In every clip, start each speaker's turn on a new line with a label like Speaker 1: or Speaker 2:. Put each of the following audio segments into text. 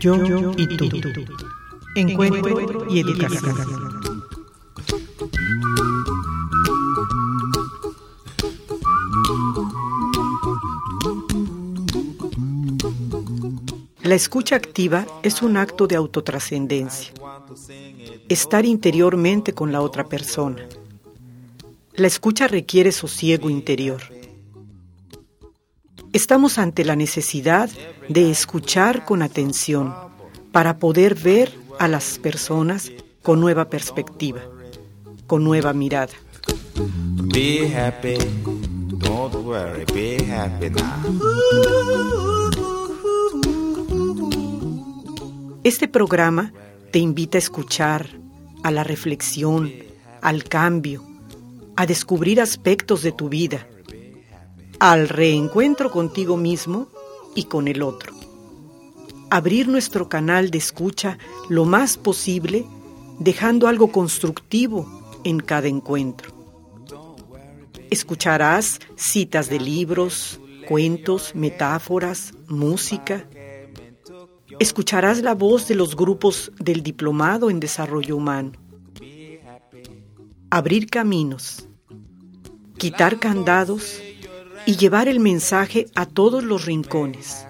Speaker 1: Yo y tú. Encuentro y educación. La escucha activa es un acto de autotrascendencia. Estar interiormente con la otra persona. La escucha requiere sosiego interior. Estamos ante la necesidad de escuchar con atención para poder ver a las personas con nueva perspectiva, con nueva mirada. Be happy, don't worry, be happy now. Este programa te invita a escuchar, a la reflexión, al cambio, a descubrir aspectos de tu vida al reencuentro contigo mismo y con el otro. Abrir nuestro canal de escucha lo más posible, dejando algo constructivo en cada encuentro. Escucharás citas de libros, cuentos, metáforas, música. Escucharás la voz de los grupos del Diplomado en Desarrollo Humano. Abrir caminos. Quitar candados y llevar el mensaje a todos los rincones.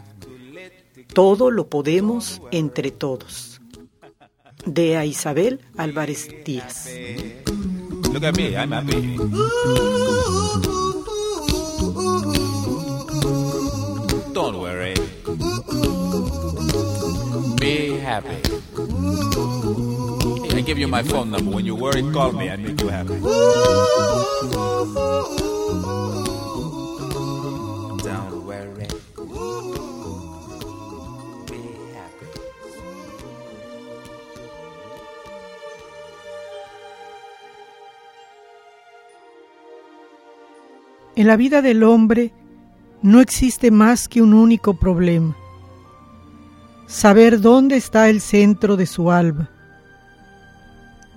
Speaker 1: Todo lo podemos entre todos. De a Isabel Álvarez Díaz. Look at me, I'm happy. Don't worry. Be happy. I give you my phone number. When you worry, call me. I make you happy. En la vida del hombre no existe más que un único problema, saber dónde está el centro de su alma,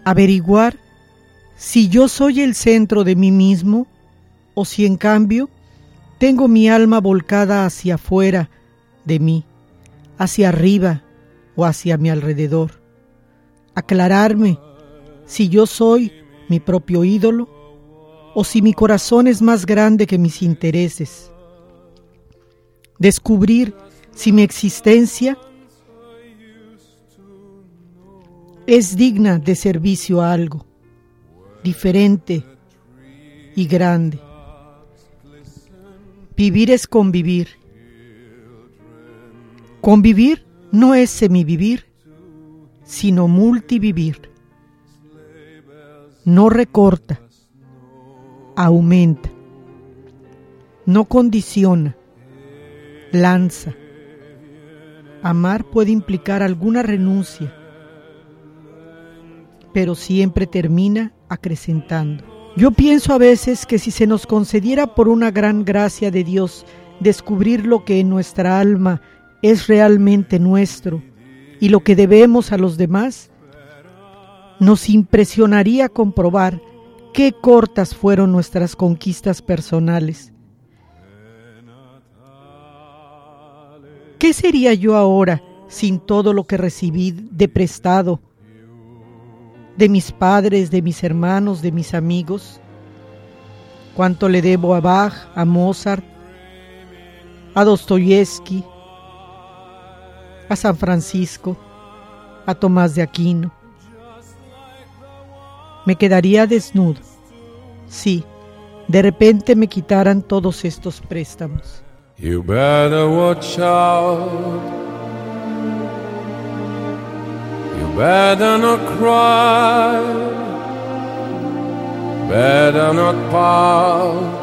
Speaker 1: averiguar si yo soy el centro de mí mismo o si en cambio tengo mi alma volcada hacia afuera de mí, hacia arriba o hacia mi alrededor. Aclararme si yo soy mi propio ídolo o si mi corazón es más grande que mis intereses. Descubrir si mi existencia es digna de servicio a algo diferente y grande. Vivir es convivir. Convivir no es semivivir, sino multivivir. No recorta, aumenta, no condiciona, lanza. Amar puede implicar alguna renuncia, pero siempre termina acrecentando. Yo pienso a veces que si se nos concediera por una gran gracia de Dios descubrir lo que en nuestra alma es realmente nuestro y lo que debemos a los demás, nos impresionaría comprobar qué cortas fueron nuestras conquistas personales. ¿Qué sería yo ahora sin todo lo que recibí de prestado de mis padres, de mis hermanos, de mis amigos? ¿Cuánto le debo a Bach, a Mozart, a Dostoyevsky, a San Francisco, a Tomás de Aquino? me quedaría desnudo. Sí, de repente me quitaran todos estos préstamos. You better watch out. You better not cry. Better not pout.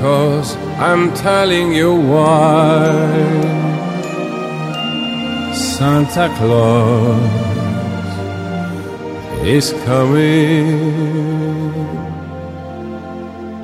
Speaker 1: Cause I'm telling you why. Santa Claus is coming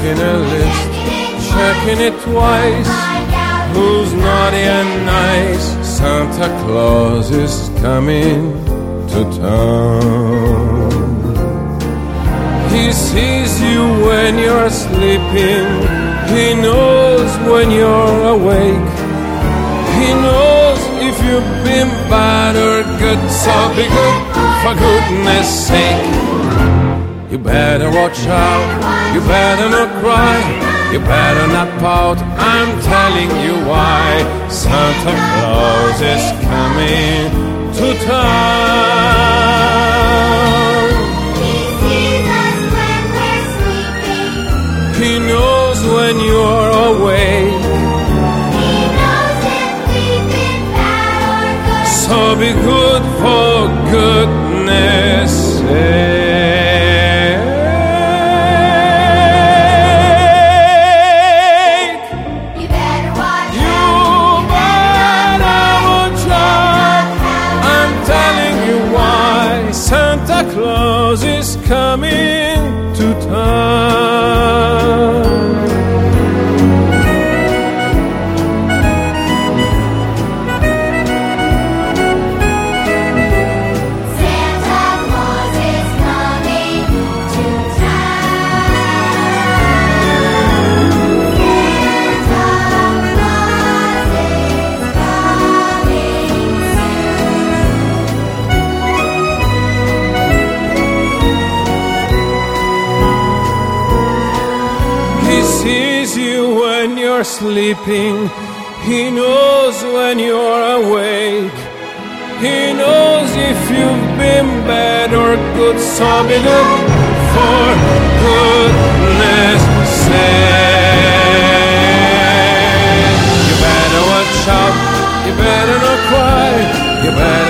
Speaker 2: Making a list, checking it twice. Who's naughty and nice? Santa Claus is coming to town. He sees you when you're sleeping. He knows when you're awake. He knows if you've been bad or good. So be good for goodness sake. You better watch out. You better not cry. You better not pout. I'm telling you why. Santa Claus is coming to town. He knows when you're awake. So be good for goodness sake. Sleeping. He knows when you're awake. He knows if you've been bad or good. So be good for goodness sake. You better watch out. You better not cry. You better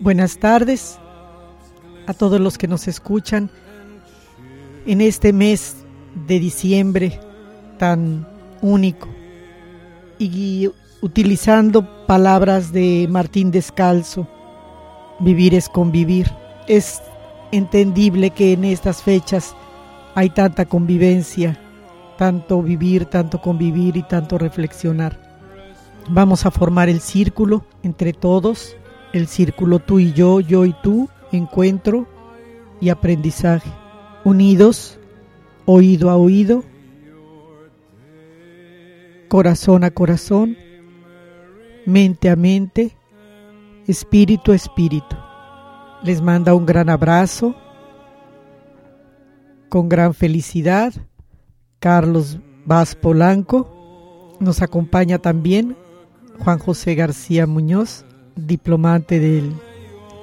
Speaker 1: Buenas tardes a todos los que nos escuchan en este mes de diciembre tan único y utilizando palabras de Martín Descalzo, vivir es convivir. Es entendible que en estas fechas hay tanta convivencia, tanto vivir, tanto convivir y tanto reflexionar. Vamos a formar el círculo entre todos, el círculo tú y yo, yo y tú, encuentro y aprendizaje. Unidos, oído a oído, corazón a corazón, mente a mente, espíritu espíritu. Les manda un gran abrazo, con gran felicidad, Carlos Vaz Polanco. Nos acompaña también Juan José García Muñoz, diplomante del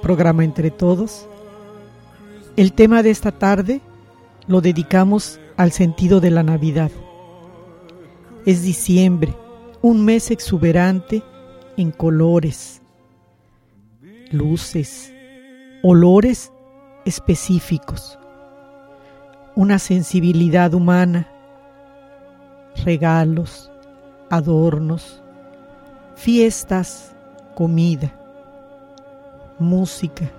Speaker 1: programa Entre Todos. El tema de esta tarde lo dedicamos al sentido de la Navidad. Es diciembre, un mes exuberante en colores, luces, olores específicos, una sensibilidad humana, regalos, adornos, fiestas, comida, música.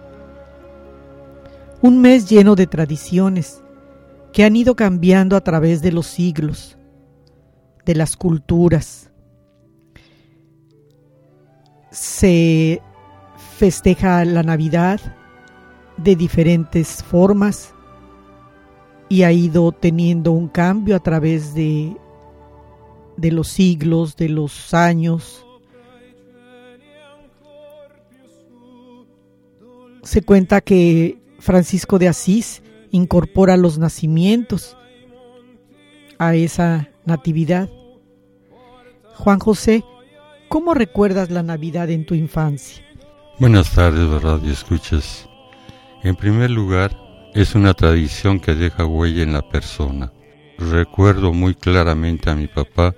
Speaker 1: Un mes lleno de tradiciones que han ido cambiando a través de los siglos, de las culturas. Se festeja la Navidad de diferentes formas y ha ido teniendo un cambio a través de, de los siglos, de los años. Se cuenta que Francisco de Asís incorpora los nacimientos a esa natividad. Juan José, ¿cómo recuerdas la Navidad en tu infancia?
Speaker 3: Buenas tardes, radio escuchas. En primer lugar, es una tradición que deja huella en la persona. Recuerdo muy claramente a mi papá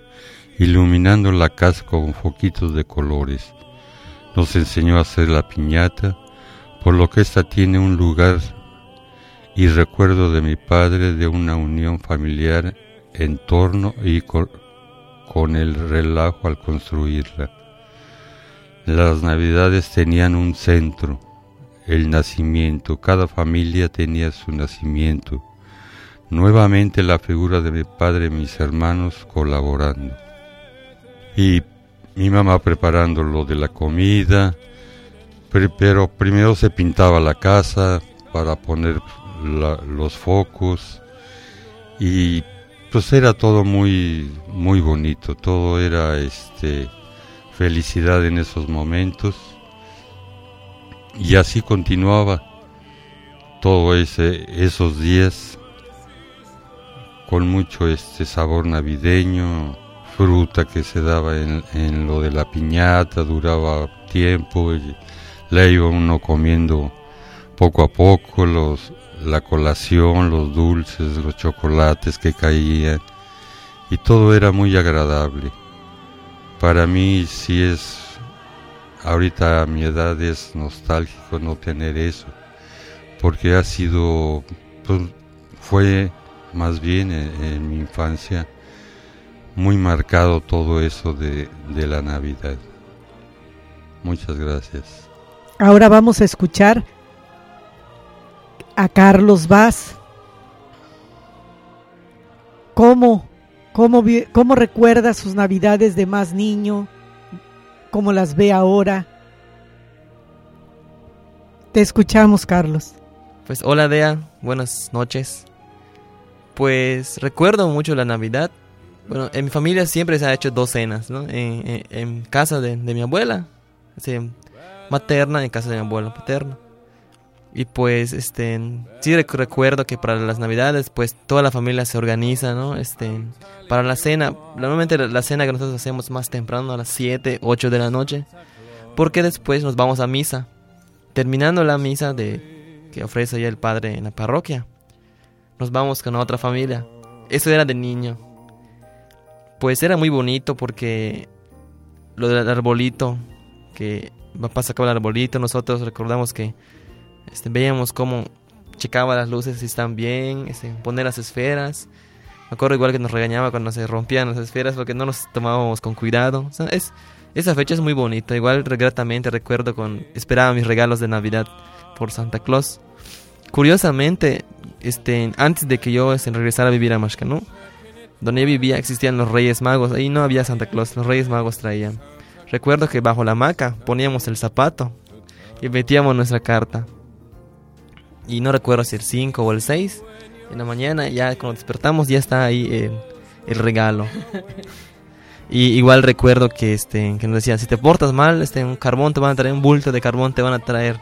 Speaker 3: iluminando la casa con foquitos de colores. Nos enseñó a hacer la piñata, por lo que ésta tiene un lugar y recuerdo de mi padre de una unión familiar en torno y con, con el relajo al construirla. Las navidades tenían un centro, el nacimiento, cada familia tenía su nacimiento. Nuevamente la figura de mi padre y mis hermanos colaborando. Y mi mamá preparando lo de la comida, pero primero se pintaba la casa para poner los focos y pues era todo muy muy bonito, todo era este felicidad en esos momentos y así continuaba todo ese esos días con mucho este sabor navideño, fruta que se daba en, en lo de la piñata, duraba tiempo, y la iba uno comiendo poco a poco, los, la colación, los dulces, los chocolates que caían, y todo era muy agradable. Para mí sí es, ahorita a mi edad es nostálgico no tener eso, porque ha sido, pues, fue más bien en, mi infancia muy marcado todo eso de, de la Navidad. Muchas gracias.
Speaker 1: Ahora vamos a escuchar a Carlos Vaz. ¿Cómo, cómo, cómo recuerda sus navidades de más niño? ¿Cómo las ve ahora? Te escuchamos, Carlos.
Speaker 4: Pues hola Dea, buenas noches. Pues recuerdo mucho la Navidad. Bueno, en mi familia siempre se ha hecho dos cenas, ¿no? En, en- casa de, de mi abuela, materna, en casa de mi abuelo paterno. Y pues, este, sí rec- recuerdo que para las Navidades, pues toda la familia se organiza, ¿no? Este, para la cena, normalmente la, la cena que nosotros hacemos más temprano, a las 7, 8 de la noche, porque después nos vamos a misa. Terminando la misa de que ofrece ya el padre en la parroquia, nos vamos con otra familia. Eso era de niño. Pues era muy bonito porque lo del arbolito, que papá sacaba el arbolito, nosotros recordamos que este, veíamos cómo checaba las luces si están bien, este, poner las esferas. Me acuerdo igual que nos regañaba cuando se rompían las esferas porque no nos tomábamos con cuidado. O sea, es, esa fecha es muy bonita. Igual gratamente recuerdo con esperaba mis regalos de Navidad por Santa Claus. Curiosamente, este, antes de que yo este, regresara a vivir a Mashcanú, donde yo vivía existían los Reyes Magos. Ahí no había Santa Claus, los Reyes Magos traían. Recuerdo que bajo la hamaca poníamos el zapato y metíamos nuestra carta. Y no recuerdo si el 5 o el 6. En la mañana, ya cuando despertamos, ya está ahí el, el regalo. Y igual recuerdo que este que nos decían, si te portas mal, este un carbón te van a traer, un bulto de carbón te van a traer.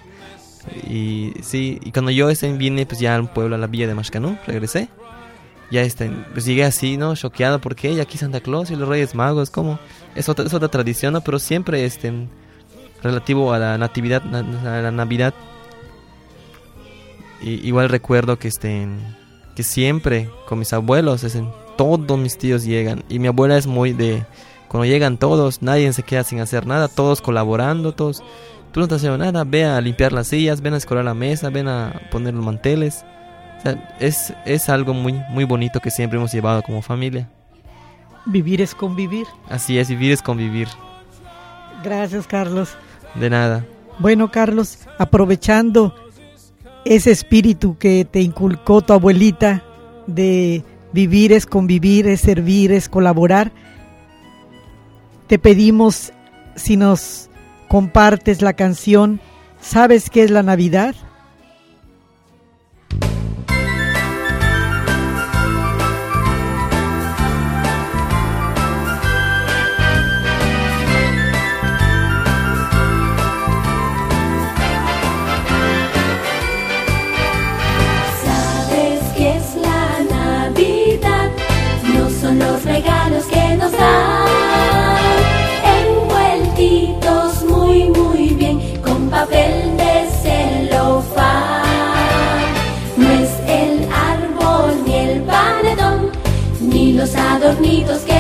Speaker 4: Y sí, y cuando yo este, vine pues ya al pueblo, a la villa de Mashcanú, regresé. Ya este, pues llegué así, ¿no? Choqueado porque y aquí Santa Claus y los Reyes Magos, como es otra, es otra tradición, ¿no? Pero siempre este relativo a la natividad, na- a la Navidad. Y, igual recuerdo que este que siempre con mis abuelos, este, todos mis tíos llegan y mi abuela es muy de cuando llegan todos, nadie se queda sin hacer nada, todos colaborando, todos tú no estás haciendo nada, ve a limpiar las sillas, ven a escolar la mesa, ven a poner los manteles. O sea, es, es algo muy, muy bonito que siempre hemos llevado como familia.
Speaker 1: Vivir es convivir.
Speaker 4: Así es, vivir es convivir.
Speaker 1: Gracias, Carlos.
Speaker 4: De nada.
Speaker 1: Bueno, Carlos, aprovechando ese espíritu que te inculcó tu abuelita de vivir es convivir, es servir, es colaborar, te pedimos si nos compartes la canción ¿Sabes qué es la Navidad?
Speaker 5: Los adornitos que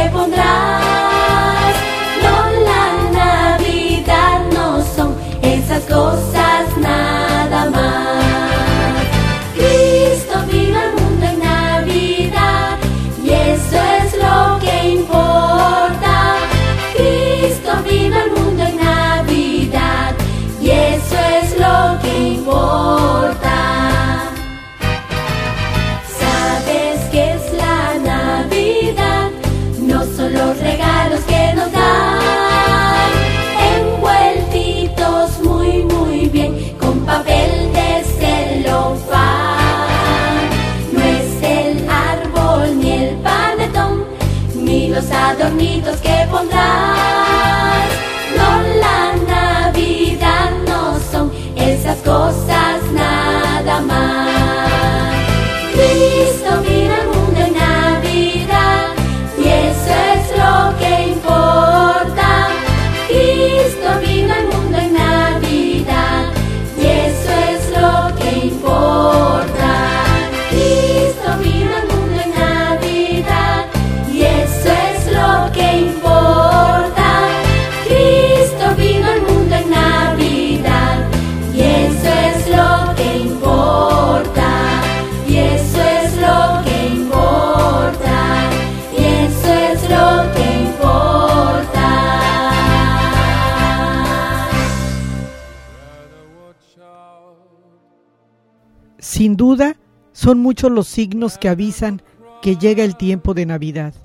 Speaker 5: son
Speaker 1: muchos los signos que avisan que llega el tiempo de Navidad.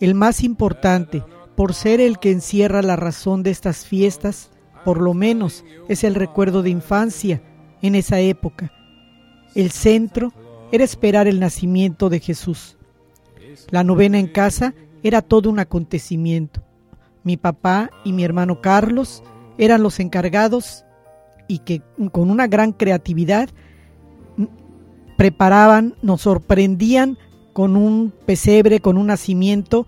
Speaker 1: El más importante, por ser el que encierra la razón de estas fiestas, por lo menos es el recuerdo de infancia en esa época. El centro era esperar el nacimiento de Jesús. La novena en casa era todo un acontecimiento. Mi papá y mi hermano Carlos eran los encargados y que con una gran creatividad preparaban, nos sorprendían con un pesebre, con un nacimiento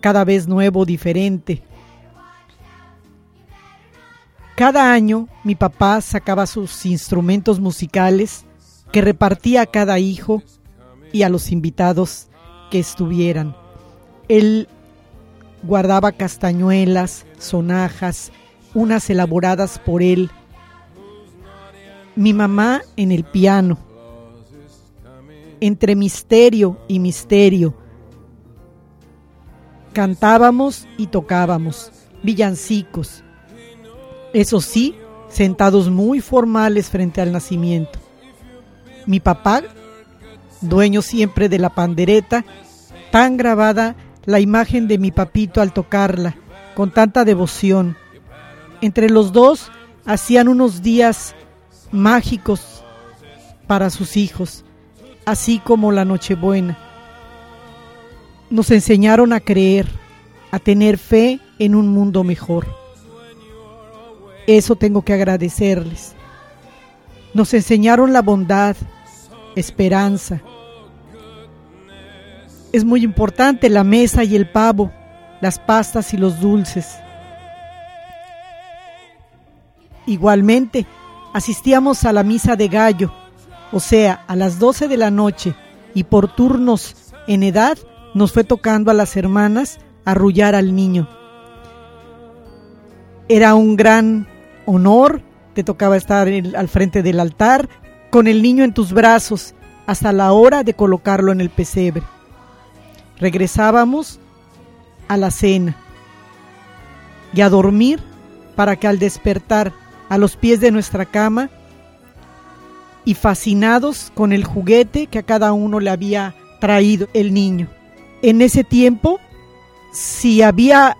Speaker 1: cada vez nuevo, diferente. Cada año mi papá sacaba sus instrumentos musicales que repartía a cada hijo y a los invitados que estuvieran. Él guardaba castañuelas, sonajas, unas elaboradas por él. Mi mamá en el piano. Entre misterio y misterio. Cantábamos y tocábamos villancicos. Eso sí, sentados muy formales frente al nacimiento. Mi papá, dueño siempre de la pandereta, tan grabada la imagen de mi papito al tocarla, con tanta devoción. Entre los dos hacían unos días mágicos para sus hijos, así como la Nochebuena. Nos enseñaron a creer, a tener fe en un mundo mejor. Eso tengo que agradecerles. Nos enseñaron la bondad, esperanza. Es muy importante la mesa y el pavo, las pastas y los dulces. Igualmente, asistíamos a la misa de gallo, o sea, a las 12 de la noche, y por turnos en edad nos fue tocando a las hermanas arrullar al niño. Era un gran honor, te tocaba estar al frente del altar con el niño en tus brazos hasta la hora de colocarlo en el pesebre. Regresábamos a la cena y a dormir para que al despertar a los pies de nuestra cama y fascinados con el juguete que a cada uno le había traído el niño. En ese tiempo, si había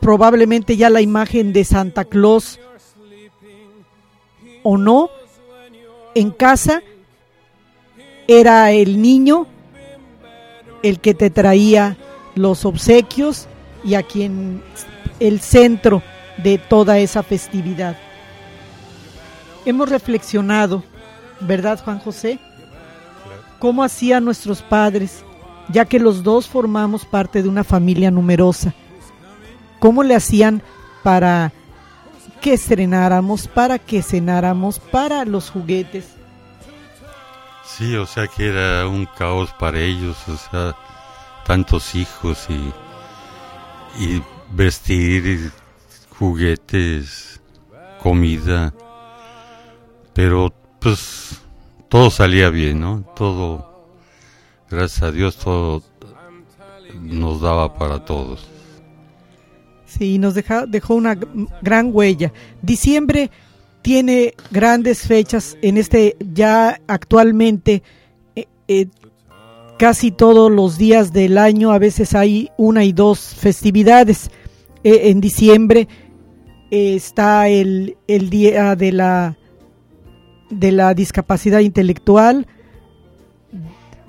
Speaker 1: probablemente ya la imagen de Santa Claus o no, en casa era el niño el que te traía los obsequios y a quien el centro de toda esa festividad. Hemos reflexionado, ¿verdad Juan José? ¿Cómo hacían nuestros padres, ya que los dos formamos parte de una familia numerosa? ¿Cómo le hacían para que estrenáramos, para que cenáramos, para los juguetes?
Speaker 3: Sí, o sea que era un caos para ellos, o sea, tantos hijos y, vestir, juguetes, comida, pero pues todo salía bien, ¿no? Todo, gracias a Dios, todo nos daba para todos.
Speaker 1: Sí, nos dejó una gran huella. Diciembre tiene grandes fechas en este ya actualmente eh, eh, casi todos los días del año a veces hay una y dos festividades eh, en diciembre está el, el, día de la de la discapacidad intelectual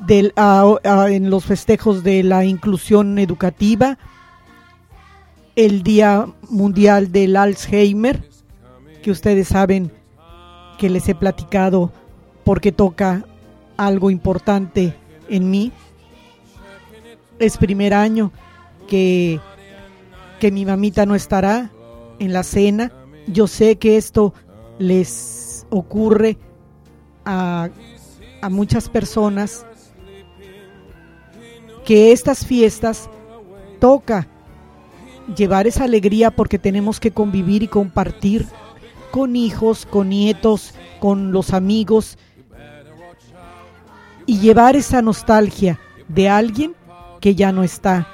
Speaker 1: en los festejos de la inclusión educativa el día mundial del Alzheimer que ustedes saben que les he platicado porque toca algo importante en mí. Es primer año que, que mi mamita no estará en la cena. Yo sé que esto les ocurre a, a muchas personas que estas fiestas toca llevar esa alegría porque tenemos que convivir y compartir con hijos, con nietos, con los amigos y llevar esa nostalgia de alguien que ya no está,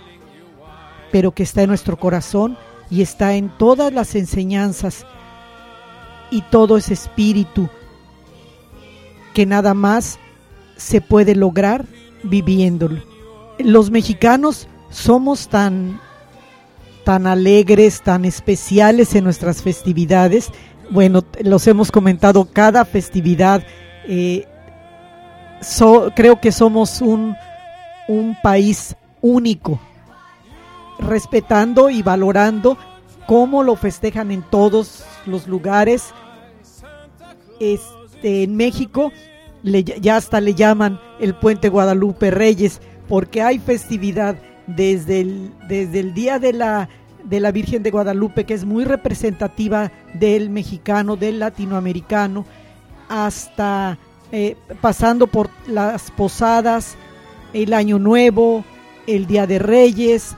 Speaker 1: pero que está en nuestro corazón y está en todas las enseñanzas y todo ese espíritu que nada más se puede lograr viviéndolo. Los mexicanos somos tan tan alegres, tan especiales en nuestras festividades bueno, los hemos comentado cada festividad. Eh, creo que somos un, un país único, respetando y valorando cómo lo festejan en todos los lugares. Este, en México ya hasta le llaman el puente Guadalupe Reyes porque hay festividad desde el, desde el día de la de la Virgen de Guadalupe, que es muy representativa del mexicano, del latinoamericano, hasta eh, pasando por las posadas, el Año Nuevo, el Día de Reyes,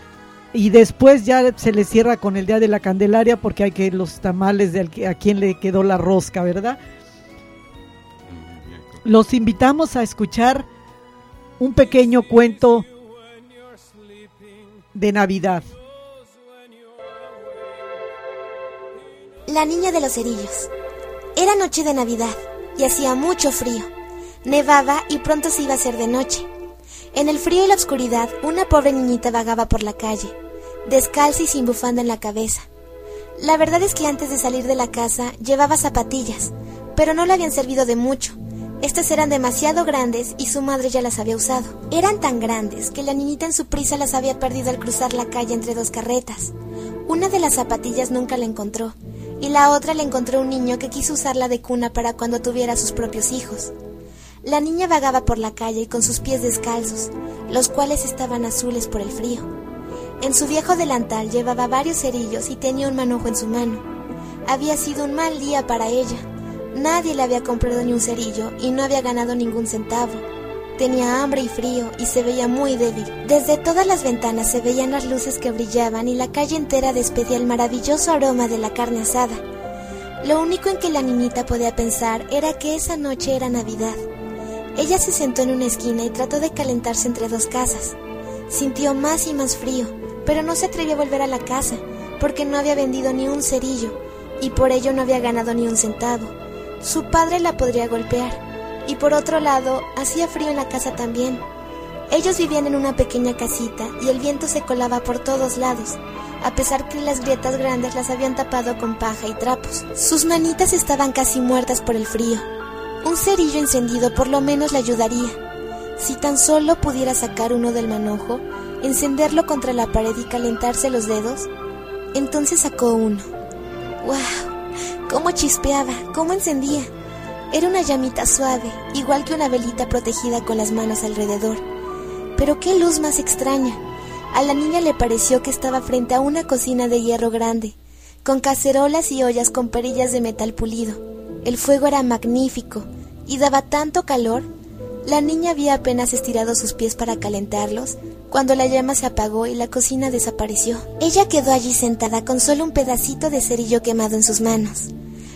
Speaker 1: y después ya se le cierra con el Día de la Candelaria, porque hay que los tamales de a quien le quedó la rosca, ¿verdad? Los invitamos a escuchar un pequeño cuento de Navidad.
Speaker 6: La niña de los cerillos. Era noche de Navidad y hacía mucho frío. Nevaba y pronto se iba a hacer de noche. En el frío y la oscuridad, una pobre niñita vagaba por la calle, descalza y sin bufanda en la cabeza. La verdad es que antes de salir de la casa llevaba zapatillas, pero no le habían servido de mucho. Estas eran demasiado grandes y su madre ya las había usado. Eran tan grandes que la niñita en su prisa las había perdido al cruzar la calle entre dos carretas. Una de las zapatillas nunca la encontró y la otra le encontró un niño que quiso usarla de cuna para cuando tuviera sus propios hijos. La niña vagaba por la calle con sus pies descalzos, los cuales estaban azules por el frío. En su viejo delantal llevaba varios cerillos y tenía un manojo en su mano. Había sido un mal día para ella. Nadie le había comprado ni un cerillo y no había ganado ningún centavo. Tenía hambre y frío y se veía muy débil. Desde todas las ventanas se veían las luces que brillaban y la calle entera despedía el maravilloso aroma de la carne asada. Lo único en que la niñita podía pensar era que esa noche era Navidad. Ella se sentó en una esquina y trató de calentarse entre dos casas. Sintió más y más frío, pero no se atrevió a volver a la casa, porque no había vendido ni un cerillo, y por ello no había ganado ni un centavo. Su padre la podría golpear, y por otro lado hacía frío en la casa también. Ellos vivían en una pequeña casita y el viento se colaba por todos lados, a pesar que las grietas grandes las habían tapado con paja y trapos. Sus manitas estaban casi muertas por el frío. Un cerillo encendido por lo menos le ayudaría. Si tan solo pudiera sacar uno del manojo, encenderlo contra la pared y calentarse los dedos, entonces sacó uno. ¡Wow! ¿Cómo chispeaba? ¿Cómo encendía? Era una llamita suave, igual que una velita protegida con las manos alrededor. Pero qué luz más extraña. A la niña le pareció que estaba frente a una cocina de hierro grande, con cacerolas y ollas con perillas de metal pulido. El fuego era magnífico y daba tanto calor. La niña había apenas estirado sus pies para calentarlos cuando la llama se apagó y la cocina desapareció. Ella quedó allí sentada con solo un pedacito de cerillo quemado en sus manos.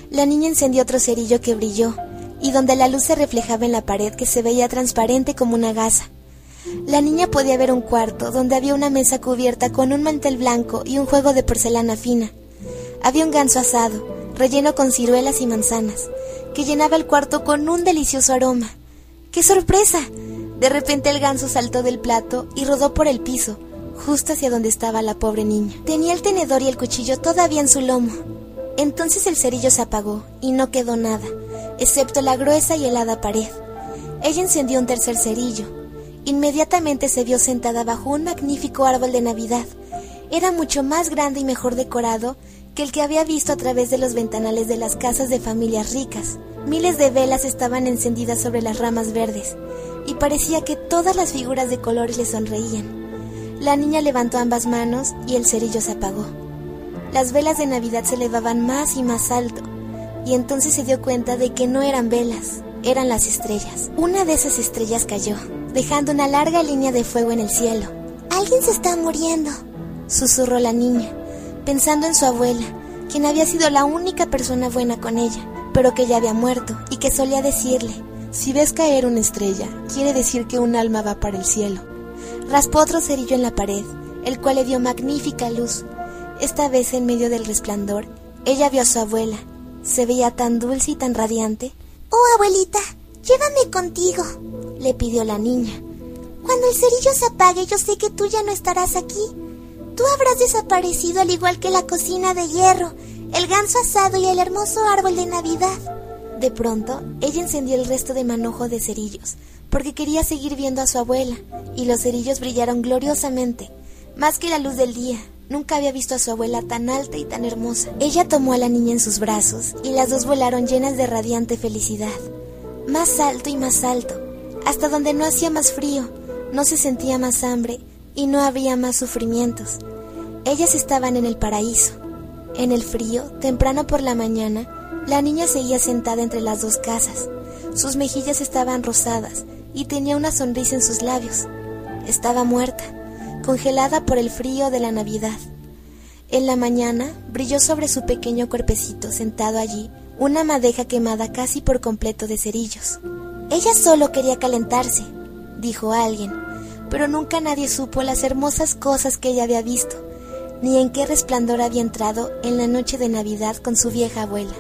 Speaker 6: La niña encendió otro cerillo que brilló y donde la luz se reflejaba en la pared que se veía transparente como una gasa. La niña podía ver un cuarto donde había una mesa cubierta con un mantel blanco y un juego de porcelana fina. Había un ganso asado, relleno con ciruelas y manzanas, que llenaba el cuarto con un delicioso aroma. ¡Qué sorpresa! De repente el ganso saltó del plato y rodó por el piso, justo hacia donde estaba la pobre niña. Tenía el tenedor y el cuchillo todavía en su lomo. Entonces el cerillo se apagó y no quedó nada, excepto la gruesa y helada pared. Ella encendió un tercer cerillo. Inmediatamente se vio sentada bajo un magnífico árbol de Navidad. Era mucho más grande y mejor decorado que el que había visto a través de los ventanales de las casas de familias ricas. Miles de velas estaban encendidas sobre las ramas verdes y parecía que todas las figuras de colores le sonreían. La niña levantó ambas manos y el cerillo se apagó. Las velas de Navidad se elevaban más y más alto y entonces se dio cuenta de que no eran velas, eran las estrellas. Una de esas estrellas cayó, dejando una larga línea de fuego en el cielo. Alguien se está muriendo, susurró la niña, pensando en su abuela, quien había sido la única persona buena con ella, pero que ya había muerto y que solía decirle, si ves caer una estrella, quiere decir que un alma va para el cielo. Raspó otro cerillo en la pared, el cual le dio magnífica luz. Esta vez en medio del resplandor, ella vio a su abuela, se veía tan dulce y tan radiante.
Speaker 7: Oh, abuelita, llévame contigo, le pidió la niña. Cuando el cerillo se apague, yo sé que tú ya no estarás aquí. Tú habrás desaparecido al igual que la cocina de hierro, el ganso asado y el hermoso árbol de Navidad.
Speaker 6: De pronto, ella encendió el resto de manojo de cerillos, porque quería seguir viendo a su abuela, y los cerillos brillaron gloriosamente, más que la luz del día, Nunca había visto a su abuela tan alta y tan hermosa. Ella tomó a la niña en sus brazos y las dos volaron llenas de radiante felicidad. Más alto y más alto, hasta donde no hacía más frío, no se sentía más hambre y no había más sufrimientos. Ellas estaban en el paraíso. En el frío, temprano por la mañana, la niña seguía sentada entre las dos casas. Sus mejillas estaban rosadas y tenía una sonrisa en sus labios. Estaba muerta congelada por el frío de la Navidad. En la mañana brilló sobre su pequeño cuerpecito sentado allí una madeja quemada casi por completo de cerillos.
Speaker 7: Ella solo quería calentarse,
Speaker 6: dijo alguien, pero nunca nadie supo las hermosas cosas que ella había visto, ni en qué resplandor había entrado en la noche de Navidad con su vieja abuela.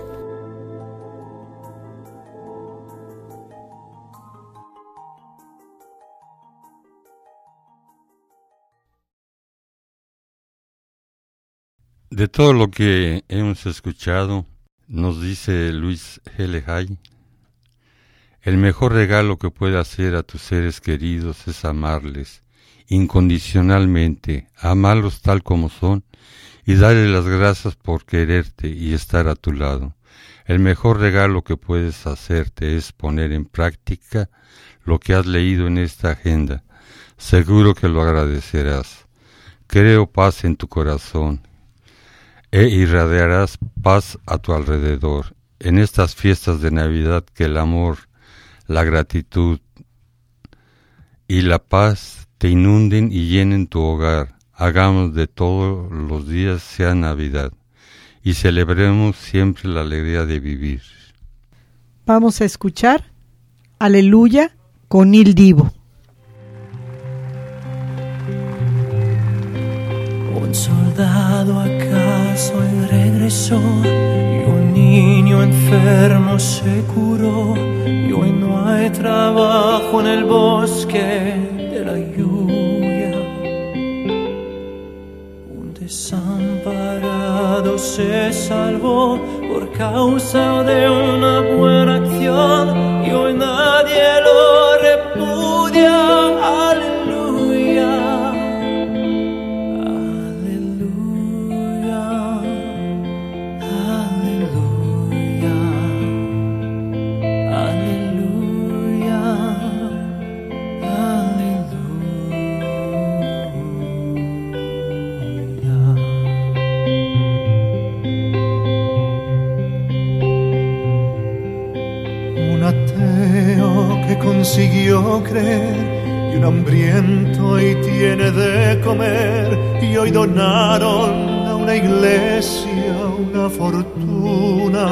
Speaker 3: De todo lo que hemos escuchado, nos dice Luis Hay, el mejor regalo que puede hacer a tus seres queridos es amarles incondicionalmente, amarlos tal como son y darle las gracias por quererte y estar a tu lado. El mejor regalo que puedes hacerte es poner en práctica lo que has leído en esta agenda. Seguro que lo agradecerás. Creo paz en tu corazón e irradiarás paz a tu alrededor. En estas fiestas de Navidad que el amor, la gratitud y la paz te inunden y llenen tu hogar. Hagamos de todos los días sea Navidad y celebremos siempre la alegría de vivir.
Speaker 1: Vamos a escuchar Aleluya con Il Divo.
Speaker 8: Un soldado acaso regresó y un niño enfermo se curó y hoy no hay trabajo en el bosque la lluvia. Un desamparado se salvó por causa de una buena acción y hoy nadie lo repudia. consiguió creer y un hambriento y tiene de comer y hoy donaron a una iglesia una fortuna.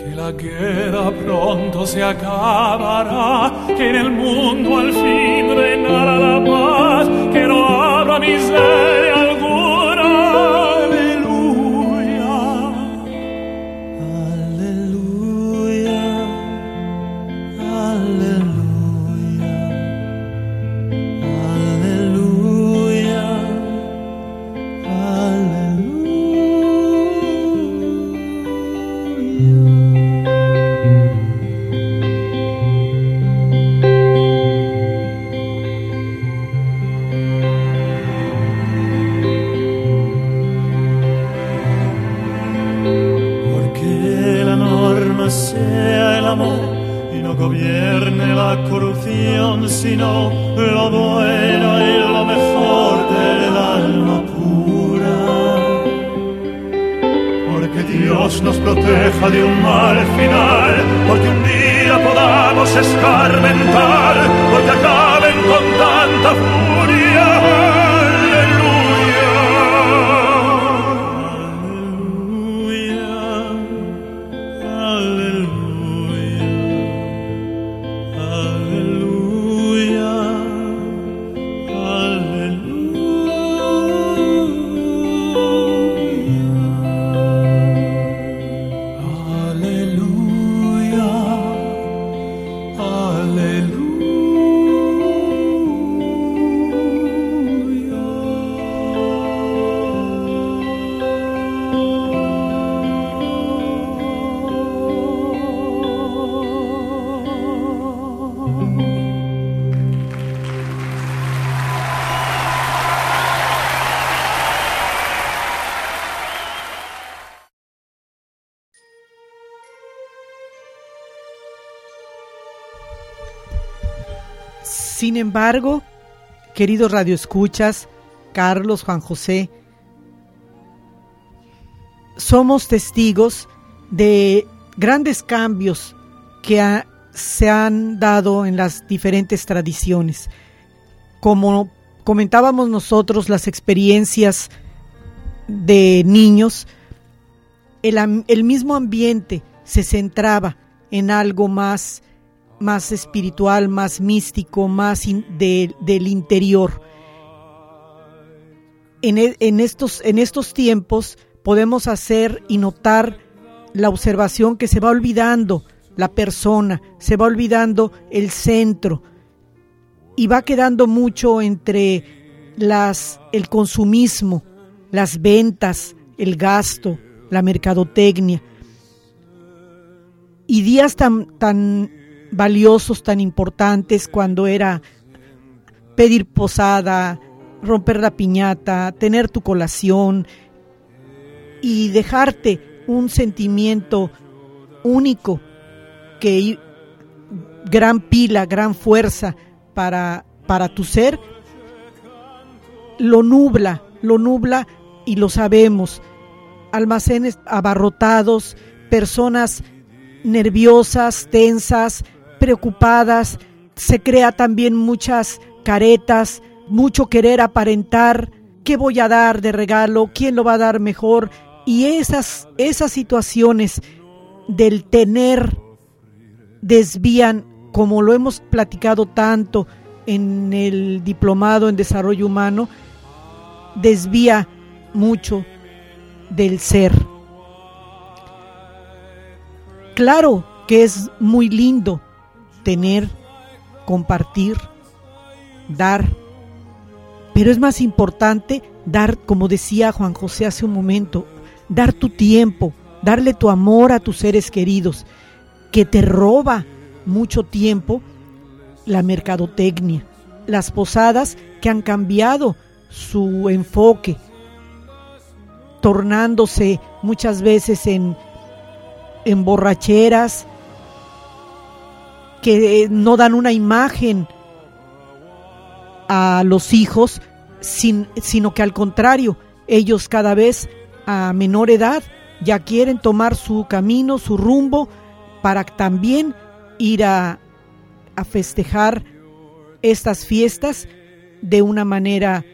Speaker 8: Que la guerra pronto se acabará, que en el mundo al fin reinará la paz, que no habrá miseria
Speaker 1: alguna. Embargo, queridos radioescuchas, Carlos, Juan José, somos testigos de grandes cambios que se han dado en las diferentes tradiciones. Como comentábamos nosotros las experiencias de niños, el, el mismo ambiente se centraba en algo más más espiritual, más místico, más del interior. En, e, en, estos, en estos tiempos podemos hacer y notar la observación que se va olvidando la persona, se va olvidando el centro y va quedando mucho entre las, el consumismo, las ventas, el gasto, la mercadotecnia. Y días tan valiosos, tan importantes cuando era pedir posada, romper la piñata, tener tu colación y dejarte un sentimiento único que gran pila, gran fuerza para, para tu ser, lo nubla, lo nubla y lo sabemos. Almacenes abarrotados, personas nerviosas, tensas, preocupadas, se crea también muchas caretas, mucho querer aparentar, ¿qué voy a dar de regalo? ¿Quién lo va a dar mejor? Y esas, esas situaciones del tener desvían, como lo hemos platicado tanto en el diplomado en desarrollo humano, desvía mucho del ser. Claro que es muy lindo tener, compartir, dar. Pero es más importante dar, como decía Juan José hace un momento, dar tu tiempo, darle tu amor a tus seres queridos, que te roba mucho tiempo la mercadotecnia, las posadas que han cambiado su enfoque, tornándose muchas veces en, en borracheras, que no dan una imagen a los hijos, sin, sino que al contrario, ellos cada vez a menor edad ya quieren tomar su camino, su rumbo, para también ir a, a festejar estas fiestas de una manera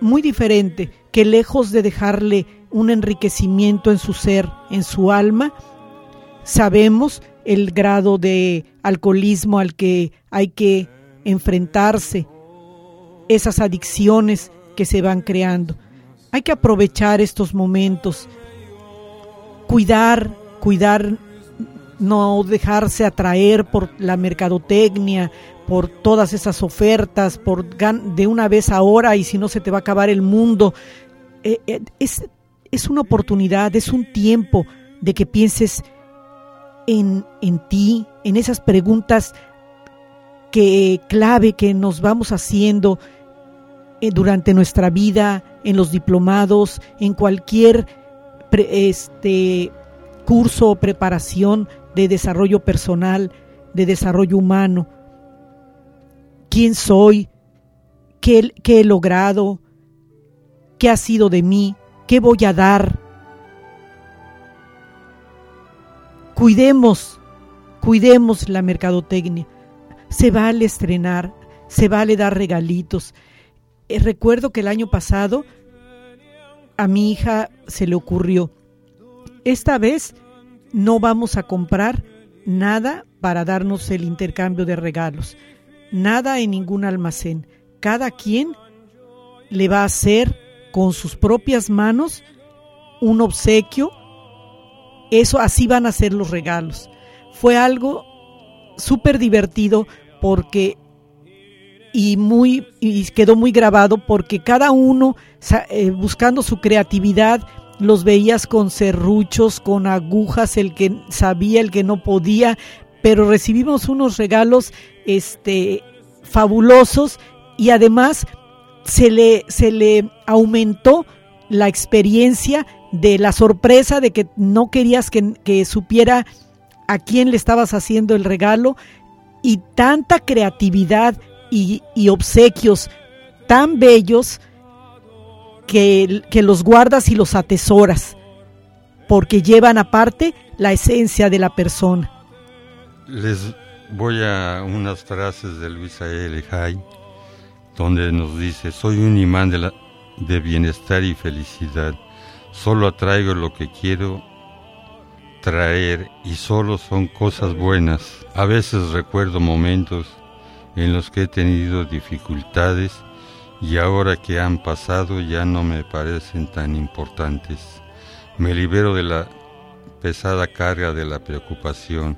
Speaker 1: muy diferente, que lejos de dejarle un enriquecimiento en su ser, en su alma, sabemos el grado de alcoholismo al que hay que enfrentarse, esas adicciones que se van creando. Hay que aprovechar estos momentos, cuidar, cuidar, no dejarse atraer por la mercadotecnia, por todas esas ofertas, por de una vez ahora y si no se te va a acabar el mundo. Eh, eh, es, es una oportunidad, es un tiempo de que pienses en, en ti, en esas preguntas que clave que nos vamos haciendo eh, durante nuestra vida, en los diplomados, en cualquier este, curso o preparación de desarrollo personal, de desarrollo humano. ¿Quién soy? ¿Qué, qué he logrado? ¿Qué ha sido de mí? ¿Qué voy a dar? Cuidemos, cuidemos la mercadotecnia. Se vale estrenar, se vale dar regalitos. Eh, recuerdo que el año pasado a mi hija se le ocurrió, esta vez no vamos a comprar nada para darnos el intercambio de regalos, nada en ningún almacén. Cada quien le va a hacer con sus propias manos un obsequio eso así van a ser los regalos. Fue algo súper divertido porque y muy y quedó muy grabado porque cada uno eh, buscando su creatividad los veías con serruchos, con agujas, el que sabía, el que no podía, pero recibimos unos regalos este fabulosos y además se le se le aumentó la experiencia de la sorpresa de que no querías que, supiera a quién le estabas haciendo el regalo y tanta creatividad y, obsequios tan bellos que, que, los guardas y los atesoras, porque llevan aparte la esencia de la persona.
Speaker 3: Les voy a unas frases de Luisa L. Hay, donde nos dice, soy un imán de, la, de bienestar y felicidad. Solo atraigo lo que quiero traer y solo son cosas buenas. A veces recuerdo momentos en los que he tenido dificultades y ahora que han pasado ya no me parecen tan importantes. Me libero de la pesada carga de la preocupación.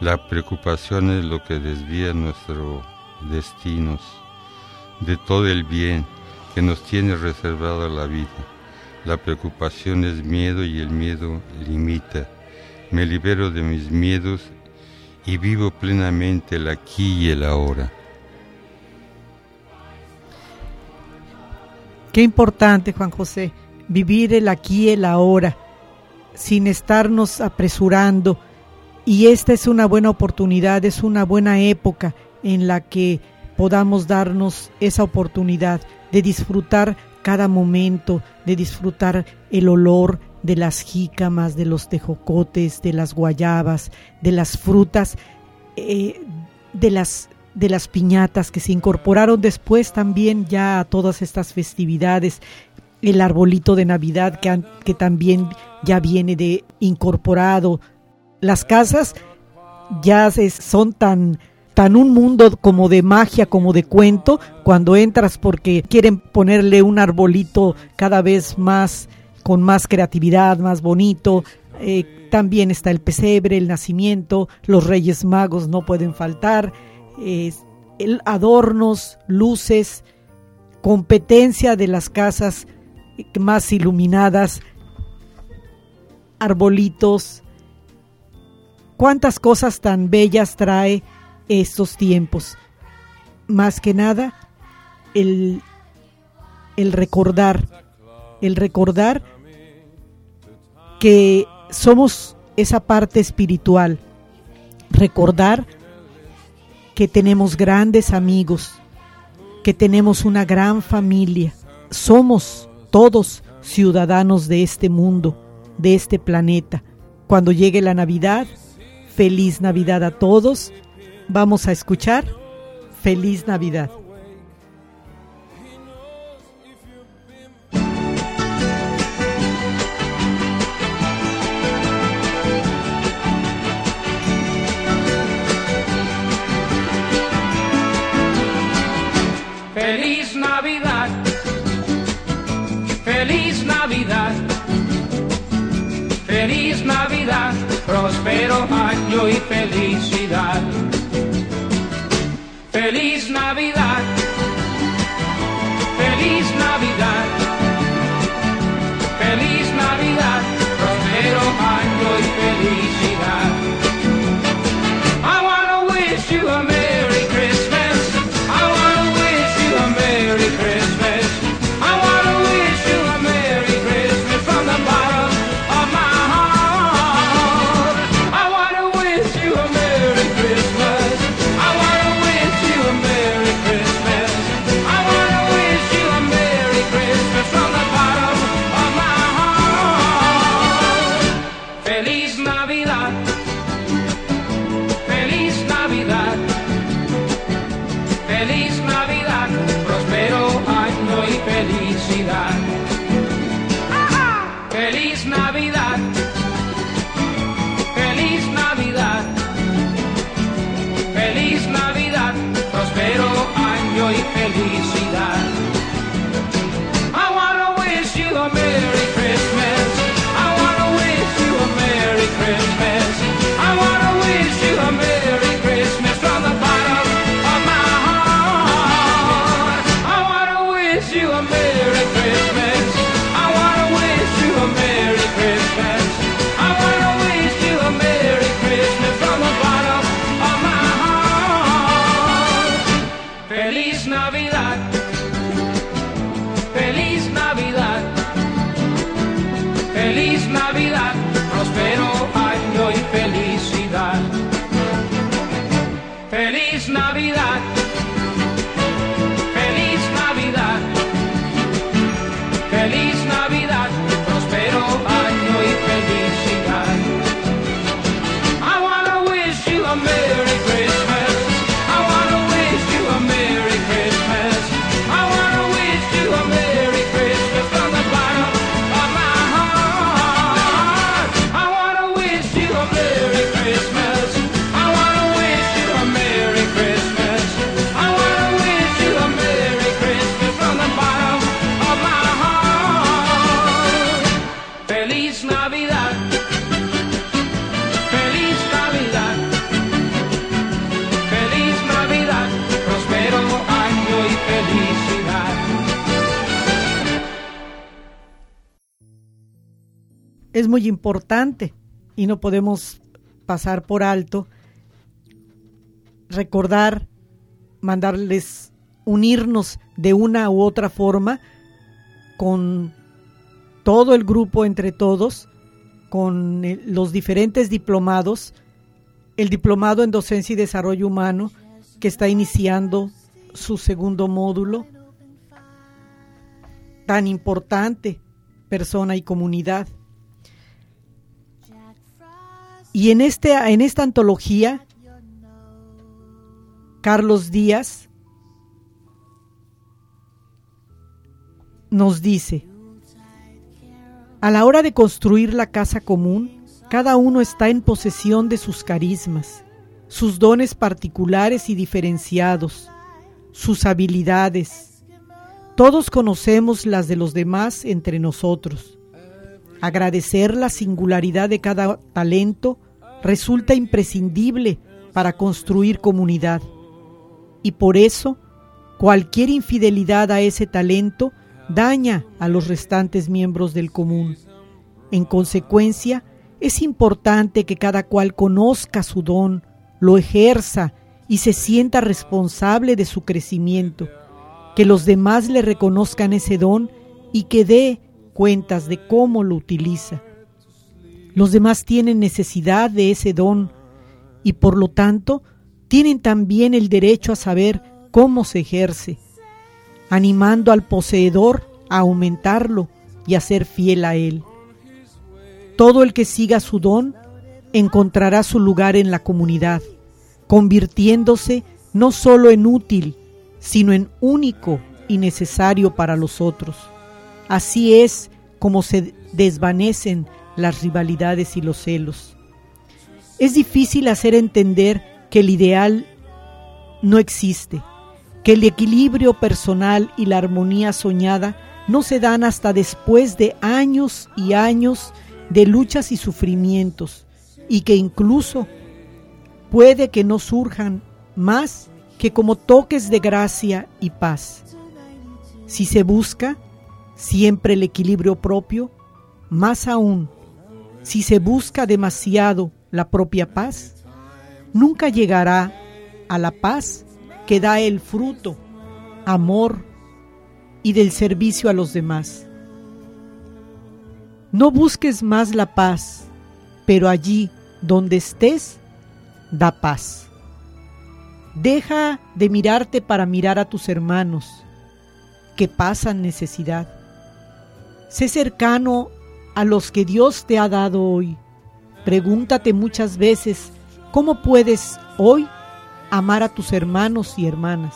Speaker 3: La preocupación es lo que desvía nuestros destinos de todo el bien que nos tiene reservado la vida. La preocupación es miedo y el miedo limita. Me libero de mis miedos y vivo plenamente el aquí y el ahora.
Speaker 1: Qué importante, Juan José, vivir el aquí y el ahora, sin estarnos apresurando. Y esta es una buena oportunidad, es una buena época en la que podamos darnos esa oportunidad de disfrutar cada momento, de disfrutar el olor de las jícamas, de los tejocotes, de las guayabas, de las frutas, eh, de las de las piñatas que se incorporaron después también ya a todas estas festividades, el arbolito de Navidad que, que también ya viene de incorporado. Las casas ya son tan tan un mundo como de magia, como de cuento, cuando entras porque quieren ponerle un arbolito cada vez más, con más creatividad, más bonito. Eh, también está el pesebre, el nacimiento, los reyes magos no pueden faltar, el adornos, luces, competencia de las casas más iluminadas, arbolitos, cuántas cosas tan bellas trae estos tiempos. Más que nada, el, el recordar, el recordar que somos esa parte espiritual, recordar que tenemos grandes amigos, que tenemos una gran familia, somos todos ciudadanos de este mundo, de este planeta. Cuando llegue la Navidad, Feliz Navidad a todos. Vamos a escuchar Feliz Navidad.
Speaker 9: Feliz Navidad, feliz Navidad, feliz Navidad, próspero año y felicidad. Feliz Navidad,
Speaker 1: es muy importante y no podemos pasar por alto recordar, mandarles unirnos de una u otra forma con todo el grupo entre todos, con los diferentes diplomados, el diplomado en docencia y desarrollo humano que está iniciando su segundo módulo, tan importante, persona y comunidad. Y en, este, en esta antología, Carlos Díaz nos dice, a la hora de construir la casa común, cada uno está en posesión de sus carismas, sus dones particulares y diferenciados, sus habilidades. Todos conocemos las de los demás entre nosotros. Agradecer la singularidad de cada talento resulta imprescindible para construir comunidad. Y por eso, cualquier infidelidad a ese talento daña a los restantes miembros del común. En consecuencia, es importante que cada cual conozca su don, lo ejerza y se sienta responsable de su crecimiento, que los demás le reconozcan ese don y que dé cuentas de cómo lo utiliza. Los demás tienen necesidad de ese don y por lo tanto tienen también el derecho a saber cómo se ejerce, animando al poseedor a aumentarlo y a ser fiel a él. Todo el que siga su don encontrará su lugar en la comunidad, convirtiéndose no solo en útil, sino en único y necesario para los otros. Así es como se desvanecen las rivalidades y los celos. Es difícil hacer entender que el ideal no existe, que el equilibrio personal y la armonía soñada no se dan hasta después de años y años de luchas y sufrimientos, y que incluso puede que no surjan más que como toques de gracia y paz. Si se busca siempre el equilibrio propio, más aún, si se busca demasiado la propia paz, nunca llegará a la paz que da el fruto, amor y del servicio a los demás. No busques más la paz, pero allí donde estés, da paz. Deja de mirarte para mirar a tus hermanos que pasan necesidad. Sé cercano a los que Dios te ha dado hoy. Pregúntate muchas veces cómo puedes hoy amar a tus hermanos y hermanas.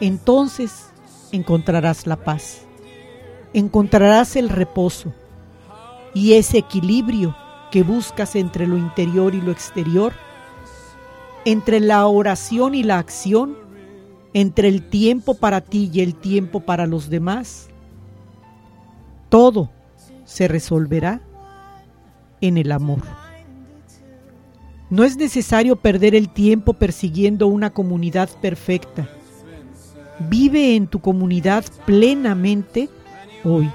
Speaker 1: Entonces encontrarás la paz, encontrarás el reposo y ese equilibrio que buscas entre lo interior y lo exterior, entre la oración y la acción, entre el tiempo para ti y el tiempo para los demás. Todo se resolverá en el amor. No es necesario perder el tiempo persiguiendo una comunidad perfecta. Vive en tu comunidad plenamente hoy.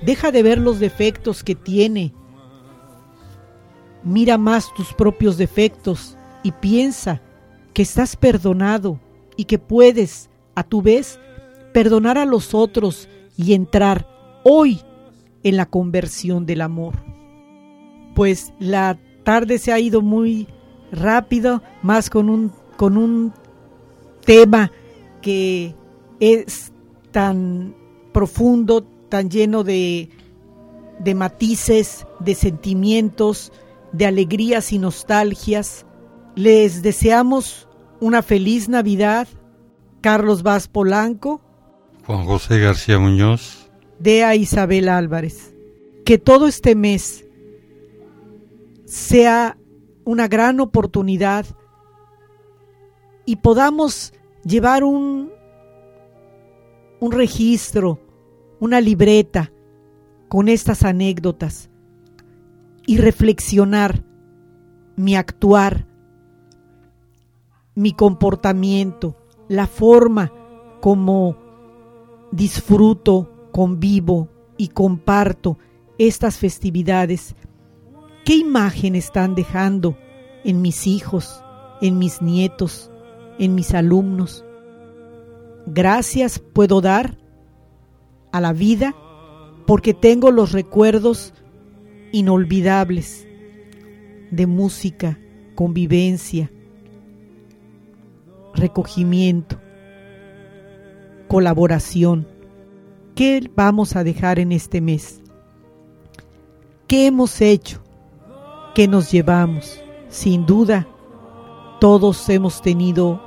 Speaker 1: Deja de ver los defectos que tiene. Mira más tus propios defectos y piensa que estás perdonado y que puedes, a tu vez, perdonar a los otros y entrar hoy en la conversión del amor. Pues la tarde se ha ido muy rápido, más con un, con un tema que es tan profundo, tan lleno de, de matices, de sentimientos, de alegrías y nostalgias. Les deseamos una feliz Navidad. Carlos Vaz Polanco.
Speaker 3: Juan José García Muñoz.
Speaker 1: Dea Isabel Álvarez. Que todo este mes sea una gran oportunidad y podamos llevar un, un registro, una libreta con estas anécdotas y reflexionar mi actuar, mi comportamiento, la forma como disfruto, convivo y comparto estas festividades, ¿qué imagen están dejando en mis hijos, en mis nietos, en mis alumnos? Gracias puedo dar a la vida porque tengo los recuerdos inolvidables de música, convivencia, recogimiento, colaboración. ¿Qué vamos a dejar en este mes? ¿Qué hemos hecho? ¿Qué nos llevamos? Sin duda, todos hemos tenido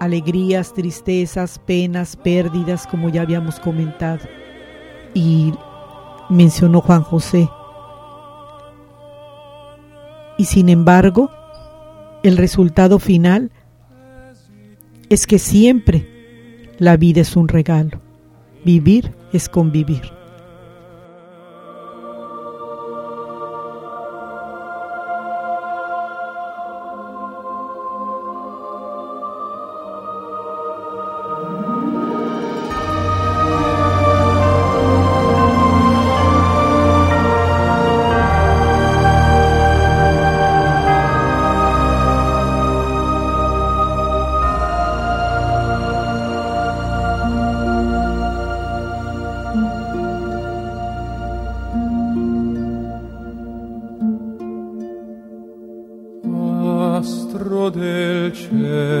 Speaker 1: alegrías, tristezas, penas, pérdidas, como ya habíamos comentado. Y mencionó Juan José. Y sin embargo, el resultado final es que siempre la vida es un regalo. Vivir es convivir.
Speaker 2: Yeah.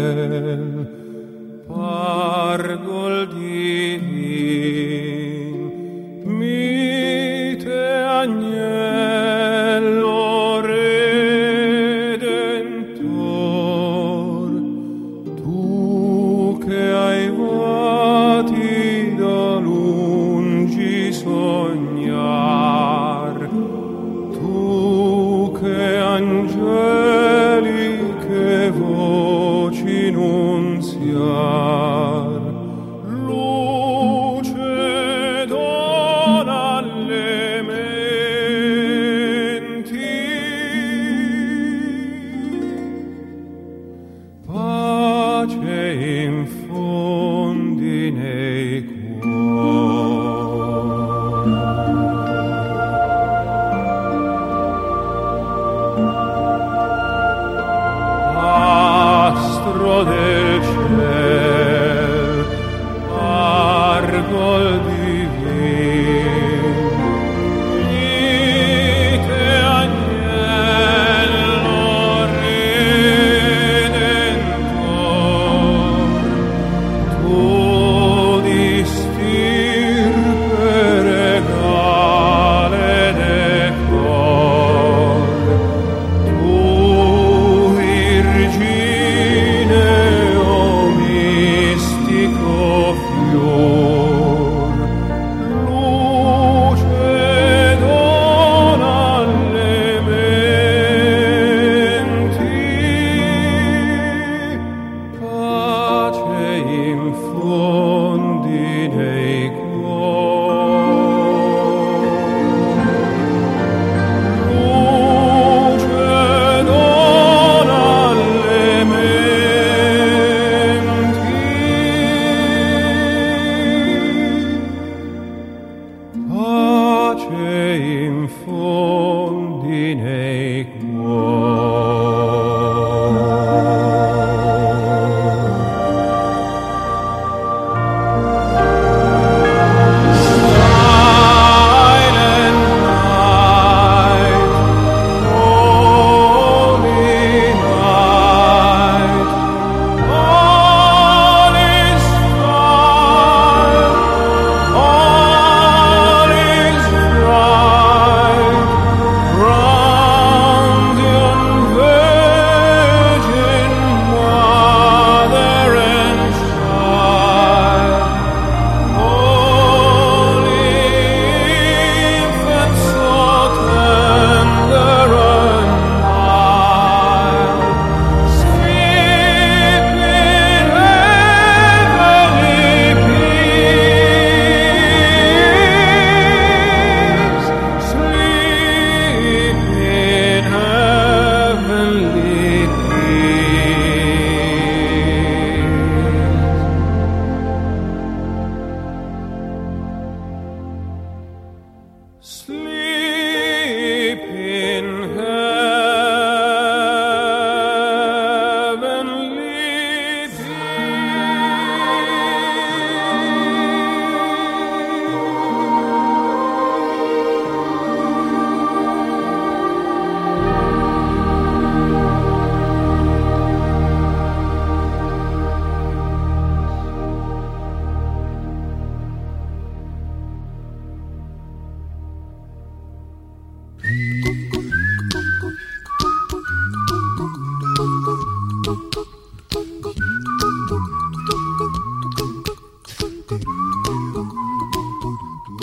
Speaker 2: Sleep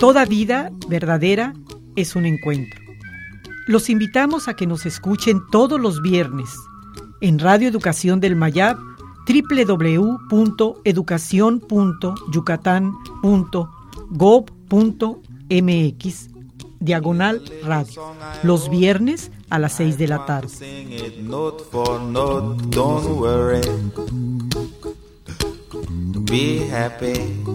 Speaker 1: Toda vida verdadera es un encuentro. Los invitamos a que nos escuchen todos los viernes en Radio Educación del Mayab www.educacion.yucatán.gov.mx diagonal radio los viernes a las 6 de la tarde.
Speaker 10: Be happy.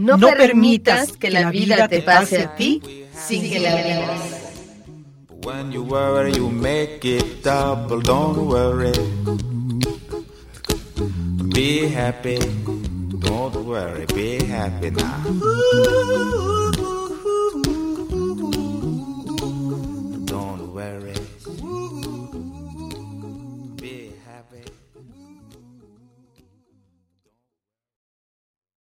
Speaker 11: No, permitas que la vida te pase a ti sin que la vivas.
Speaker 10: When you worry, you make it double, don't worry. Be happy. Don't worry, be happy now.